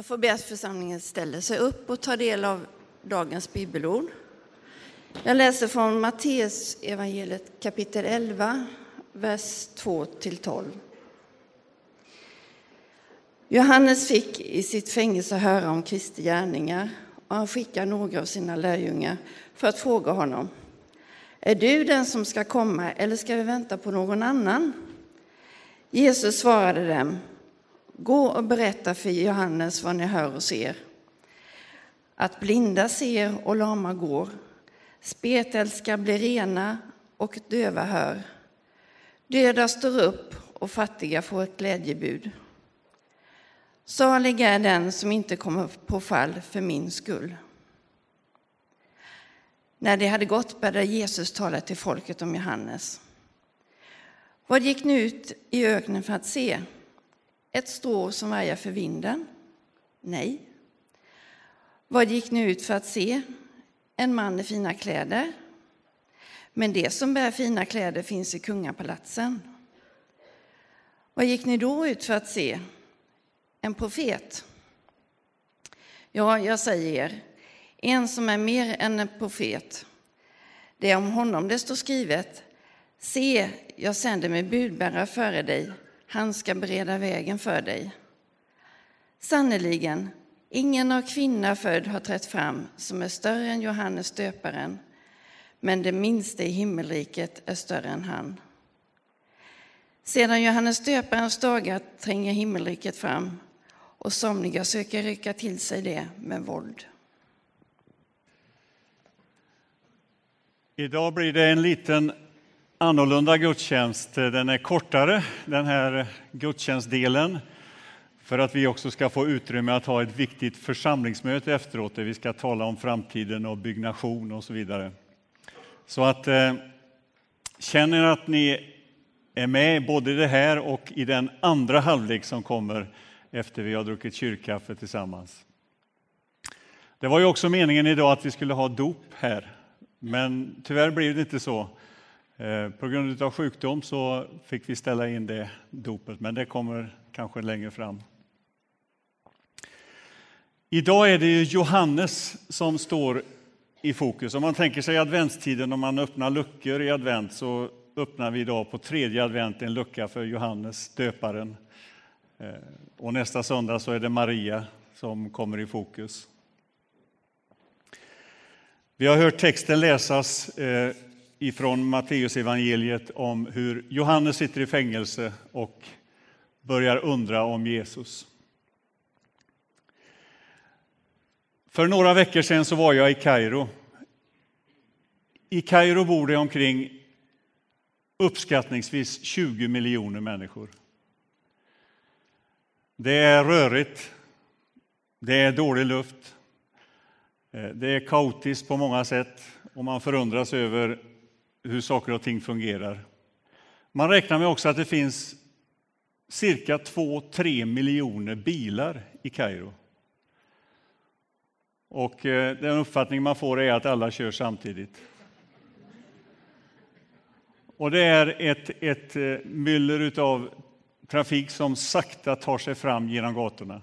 Jag får be att församlingen ställer sig upp och tar del av dagens bibelord. Jag läser från Matteus evangeliet kapitel 11, vers 2-12. Johannes fick i sitt fängelse höra om Kristi gärningar och han skickade några av sina lärjungar för att fråga honom. Är du den som ska komma eller ska vi vänta på någon annan? Jesus svarade dem. Gå och berätta för Johannes vad ni hör och ser. Att blinda ser och lama går, spetälska blir rena och döva hör. Döda står upp och fattiga får ett glädjebud. Salig är den som inte kommer på fall för min skull. När de hade gått började Jesus tala till folket om Johannes. Vad gick ni ut i öknen för att se? Ett strå som vajar för vinden? Nej. Vad gick ni ut för att se? En man i fina kläder? Men det som bär fina kläder finns i kungapalatsen. Vad gick ni då ut för att se? En profet? Ja, jag säger er, en som är mer än en profet. Det är om honom det står skrivet. Se, jag sänder mig budbärare före dig han ska bereda vägen för dig. Sannerligen, ingen av kvinna född har trätt fram som är större än Johannes döparen, men det minsta i himmelriket är större än han. Sedan Johannes döparens dagar tränger himmelriket fram och somliga söker rycka till sig det med våld. Idag blir det en liten annorlunda gudstjänst. Den är kortare, den här gudstjänstdelen, för att vi också ska få utrymme att ha ett viktigt församlingsmöte efteråt, där vi ska tala om framtiden och byggnation och så vidare. Så att eh, känner att ni är med både i det här och i den andra halvlek som kommer efter vi har druckit kyrkkaffe tillsammans. Det var ju också meningen idag att vi skulle ha dop här, men tyvärr blev det inte så. Eh, på grund av sjukdom så fick vi ställa in det dopet, men det kommer kanske längre fram. Idag är det Johannes som står i fokus. Om man tänker sig adventstiden, om man öppnar luckor i advent, så öppnar vi idag på tredje advent en lucka för Johannes, döparen. Eh, och nästa söndag så är det Maria som kommer i fokus. Vi har hört texten läsas eh, ifrån Matteusevangeliet om hur Johannes sitter i fängelse och börjar undra om Jesus. För några veckor sedan så var jag i Kairo. I Kairo bor det omkring uppskattningsvis 20 miljoner människor. Det är rörigt, det är dålig luft, eh, det är kaotiskt på många sätt och man förundras över hur saker och ting fungerar. Man räknar med också att det finns cirka 2-3 miljoner bilar i Kairo. Och eh, den uppfattning man får är att alla kör samtidigt. Och det är ett, ett eh, myller av trafik som sakta tar sig fram genom gatorna.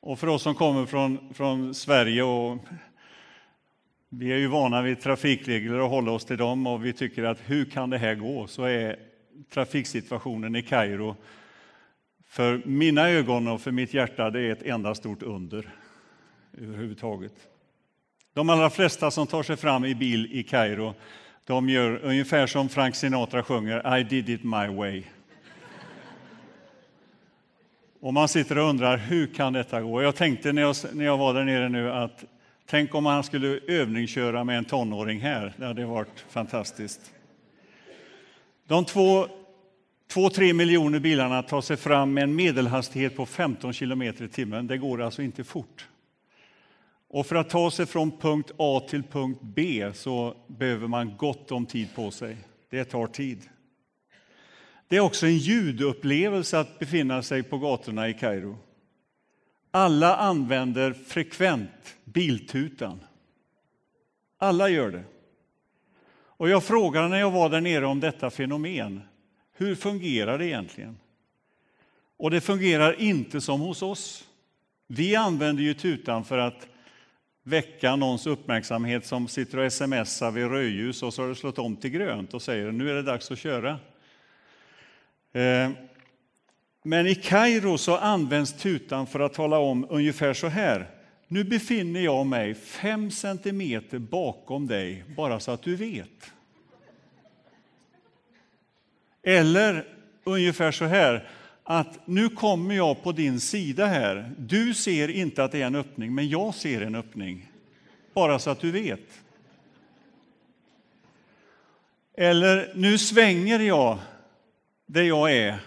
Och för oss som kommer från, från Sverige och vi är ju vana vid trafikregler och håller oss till dem och vi tycker att hur kan det här gå? Så är trafiksituationen i Kairo för mina ögon och för mitt hjärta det är ett enda stort under överhuvudtaget. De allra flesta som tar sig fram i bil i Kairo de gör ungefär som Frank Sinatra sjunger I did it my way. Och man sitter och undrar hur kan detta gå? Jag tänkte när jag, när jag var där nere nu att Tänk om han skulle övningsköra med en tonåring här. Det hade varit fantastiskt. De två, två, tre miljoner bilarna tar sig fram med en medelhastighet på 15 km i timmen. Det går alltså inte fort. Och för att ta sig från punkt A till punkt B så behöver man gott om tid på sig. Det tar tid. Det är också en ljudupplevelse att befinna sig på gatorna i Kairo. Alla använder frekvent biltutan. Alla gör det. Och jag frågade när jag var där nere om detta fenomen. Hur fungerar det egentligen? Och det fungerar inte som hos oss. Vi använder ju tutan för att väcka någons uppmärksamhet som sitter och smsar vid rödljus och så har det slått om till grönt och säger nu är det dags att köra. Eh, men i Kairo så används tutan för att tala om ungefär så här. Nu befinner jag mig fem centimeter bakom dig, bara så att du vet. Eller ungefär så här, att nu kommer jag på din sida här. Du ser inte att det är en öppning, men jag ser en öppning. Bara så att du vet. Eller, nu svänger jag där jag är.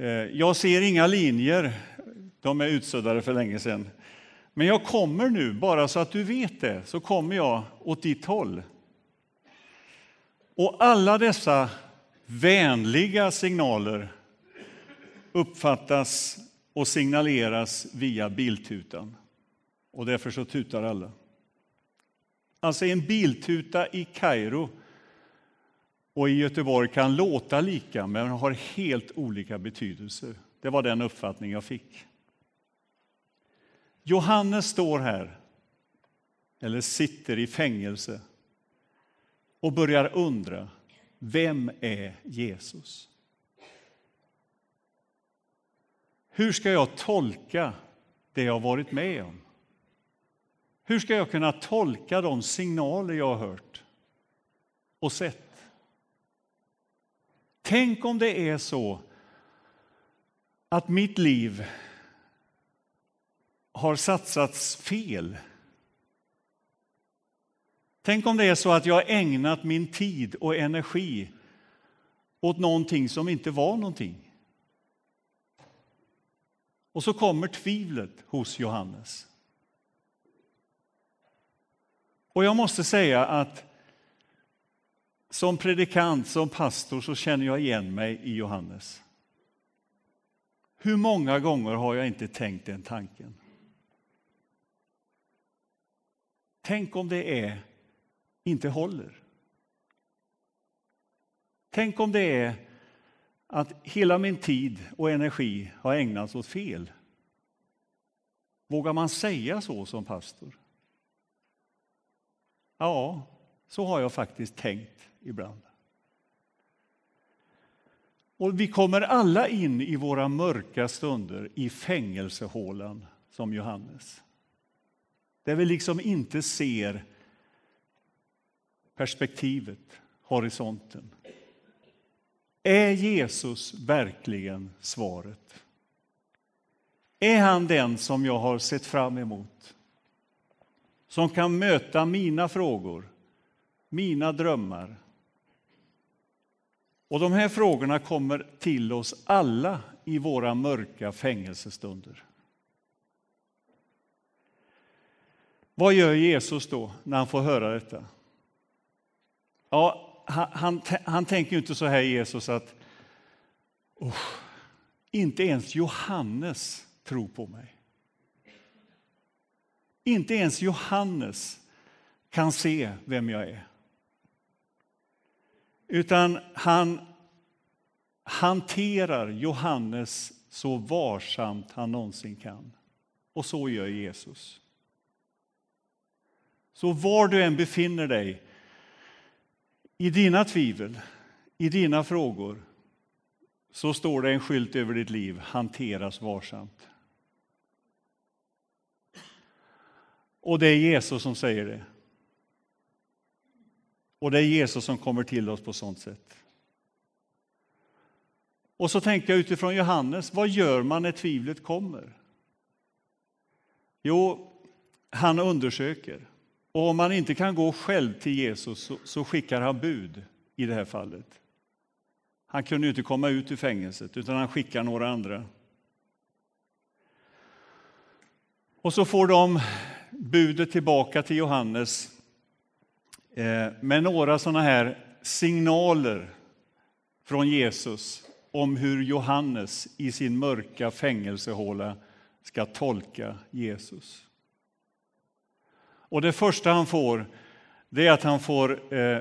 Eh, jag ser inga linjer, de är utsuddade för länge sedan. Men jag kommer nu, bara så att du vet det, så kommer jag åt ditt håll. Och alla dessa vänliga signaler uppfattas och signaleras via biltutan. Och därför så tutar alla. Alltså en biltuta i Kairo och i Göteborg kan låta lika men har helt olika betydelser. Det var den uppfattning jag fick. Johannes står här, eller sitter i fängelse och börjar undra, vem är Jesus? Hur ska jag tolka det jag varit med om? Hur ska jag kunna tolka de signaler jag har hört och sett? Tänk om det är så att mitt liv har satsats fel. Tänk om det är så att jag har ägnat min tid och energi åt någonting som inte var någonting. Och så kommer tvivlet hos Johannes. Och jag måste säga att som predikant, som pastor, så känner jag igen mig i Johannes. Hur många gånger har jag inte tänkt den tanken? Tänk om det är inte håller. Tänk om det är att hela min tid och energi har ägnats åt fel. Vågar man säga så som pastor? Ja, så har jag faktiskt tänkt ibland. Och vi kommer alla in i våra mörka stunder i fängelsehålan som Johannes. Där vi liksom inte ser perspektivet, horisonten. Är Jesus verkligen svaret? Är han den som jag har sett fram emot? Som kan möta mina frågor, mina drömmar. Och de här frågorna kommer till oss alla i våra mörka fängelsestunder. Vad gör Jesus då när han får höra detta? Ja, han, han, han tänker inte så här, Jesus, att oh, inte ens Johannes tror på mig. Inte ens Johannes kan se vem jag är. Utan han hanterar Johannes så varsamt han någonsin kan. Och så gör Jesus. Så var du än befinner dig i dina tvivel, i dina frågor, så står det en skylt över ditt liv, hanteras varsamt. Och det är Jesus som säger det. Och det är Jesus som kommer till oss på sånt sätt. Och så tänker jag utifrån Johannes, vad gör man när tvivlet kommer? Jo, han undersöker. Och om man inte kan gå själv till Jesus så, så skickar han bud i det här fallet. Han kunde ju inte komma ut ur fängelset, utan han skickar några andra. Och så får de budet tillbaka till Johannes Eh, med några sådana här signaler från Jesus om hur Johannes i sin mörka fängelsehåla ska tolka Jesus. Och det första han får, det är att han får eh,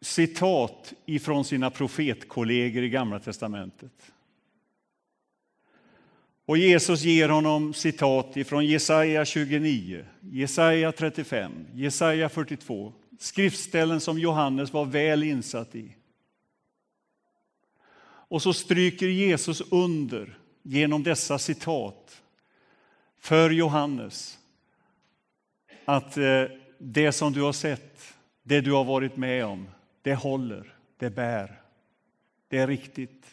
citat ifrån sina profetkollegor i Gamla testamentet. Och Jesus ger honom citat ifrån Jesaja 29, Jesaja 35, Jesaja 42. Skriftställen som Johannes var väl insatt i. Och så stryker Jesus under genom dessa citat för Johannes att eh, det som du har sett, det du har varit med om, det håller, det bär, det är riktigt,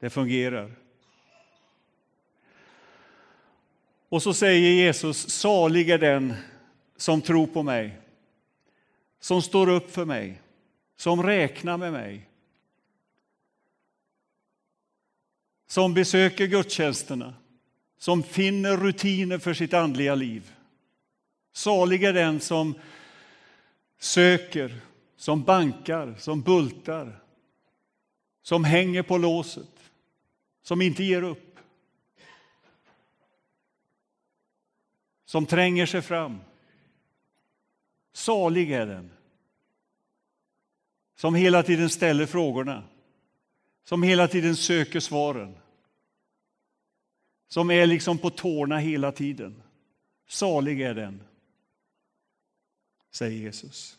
det fungerar. Och så säger Jesus, salig är den som tror på mig, som står upp för mig, som räknar med mig, som besöker gudstjänsterna, som finner rutiner för sitt andliga liv. Salig är den som söker, som bankar, som bultar, som hänger på låset, som inte ger upp. Som tränger sig fram. Salig är den. Som hela tiden ställer frågorna. Som hela tiden söker svaren. Som är liksom på tårna hela tiden. Salig är den säger Jesus.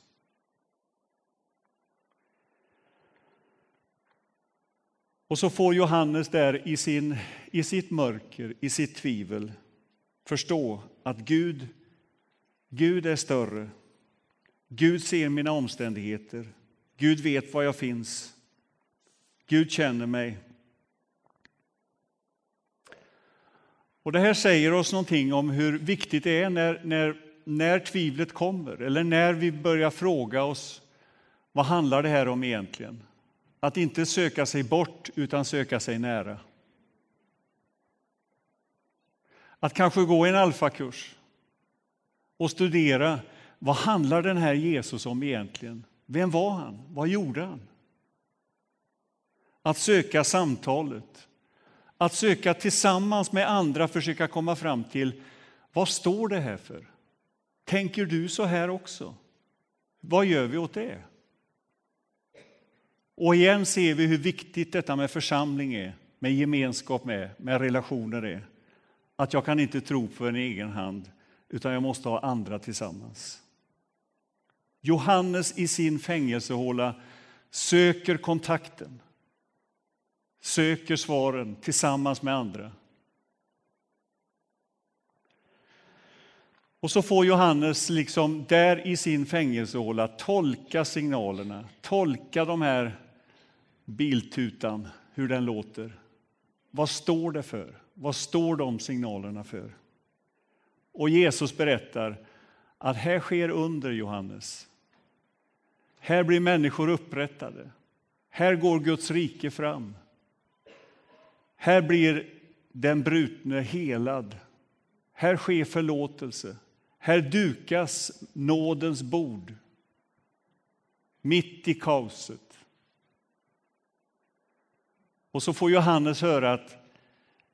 Och så får Johannes där i, sin, i sitt mörker, i sitt tvivel förstå att Gud, Gud är större. Gud ser mina omständigheter. Gud vet var jag finns. Gud känner mig. Och Det här säger oss någonting om hur viktigt det är när, när när tvivlet kommer eller när vi börjar fråga oss vad handlar det här om egentligen? Att inte söka sig bort utan söka sig nära. Att kanske gå en alfakurs och studera vad handlar den här Jesus om egentligen? Vem var han? Vad gjorde han? Att söka samtalet, att söka tillsammans med andra försöka komma fram till vad står det här för? Tänker du så här också? Vad gör vi åt det? Och igen ser vi hur viktigt detta med församling är, med gemenskap med, med relationer är. Att jag kan inte tro på en egen hand, utan jag måste ha andra tillsammans. Johannes i sin fängelsehåla söker kontakten, söker svaren tillsammans med andra. Och så får Johannes liksom där i sin fängelsehåla tolka signalerna, tolka de här biltutan, hur den låter. Vad står det för? Vad står de signalerna för? Och Jesus berättar att här sker under, Johannes. Här blir människor upprättade. Här går Guds rike fram. Här blir den brutne helad. Här sker förlåtelse. Här dukas nådens bord mitt i kaoset. Och så får Johannes höra att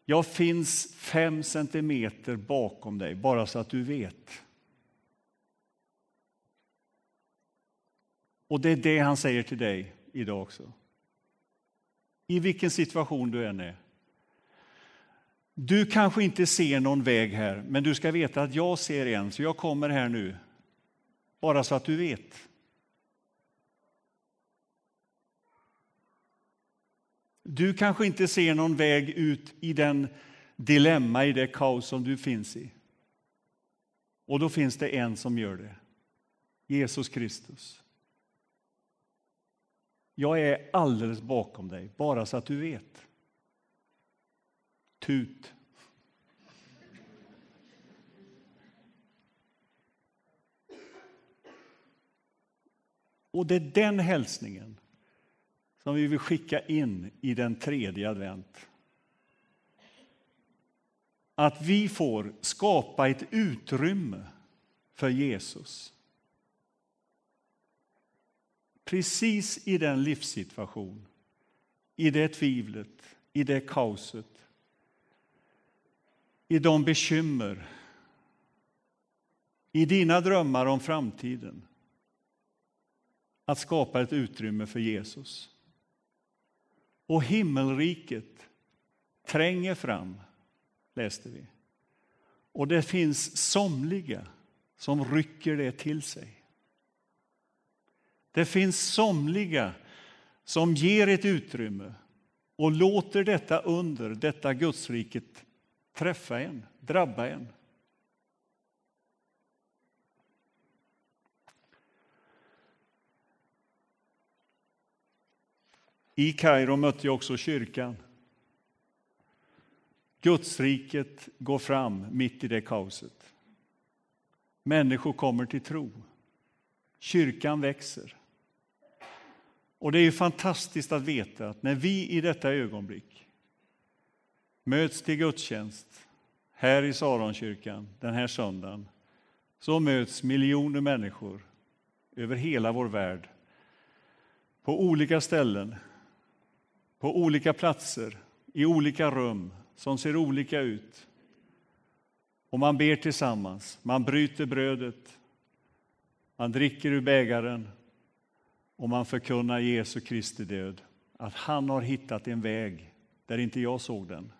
jag finns fem centimeter bakom dig, bara så att du vet. Och det är det han säger till dig idag också. I vilken situation du än är. Du kanske inte ser någon väg här, men du ska veta att jag ser en, så jag kommer här nu. Bara så att du vet. Du kanske inte ser någon väg ut i den dilemma, i det kaos som du finns i. Och då finns det en som gör det. Jesus Kristus. Jag är alldeles bakom dig, bara så att du vet. Tut. Och det är den hälsningen som vi vill skicka in i den tredje advent. Att vi får skapa ett utrymme för Jesus. Precis i den livssituation, i det tvivlet, i det kaoset i de bekymmer, i dina drömmar om framtiden. Att skapa ett utrymme för Jesus. Och himmelriket tränger fram, läste vi. Och det finns somliga som rycker det till sig. Det finns somliga som ger ett utrymme och låter detta under, detta Gudsriket, träffa en, drabba en. I Kairo mötte jag också kyrkan. Gudsriket går fram mitt i det kaoset. Människor kommer till tro. Kyrkan växer. Och det är fantastiskt att veta att när vi i detta ögonblick möts till gudstjänst här i Saronkyrkan den här söndagen så möts miljoner människor över hela vår värld på olika ställen, på olika platser, i olika rum som ser olika ut. Och man ber tillsammans, man bryter brödet, man dricker ur bägaren och man förkunnar Jesu Kristi död. Att han har hittat en väg där inte jag såg den.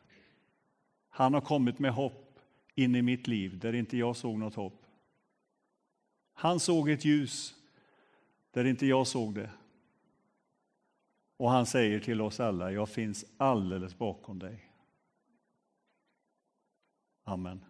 Han har kommit med hopp in i mitt liv där inte jag såg något hopp. Han såg ett ljus där inte jag såg det. Och han säger till oss alla, jag finns alldeles bakom dig. Amen.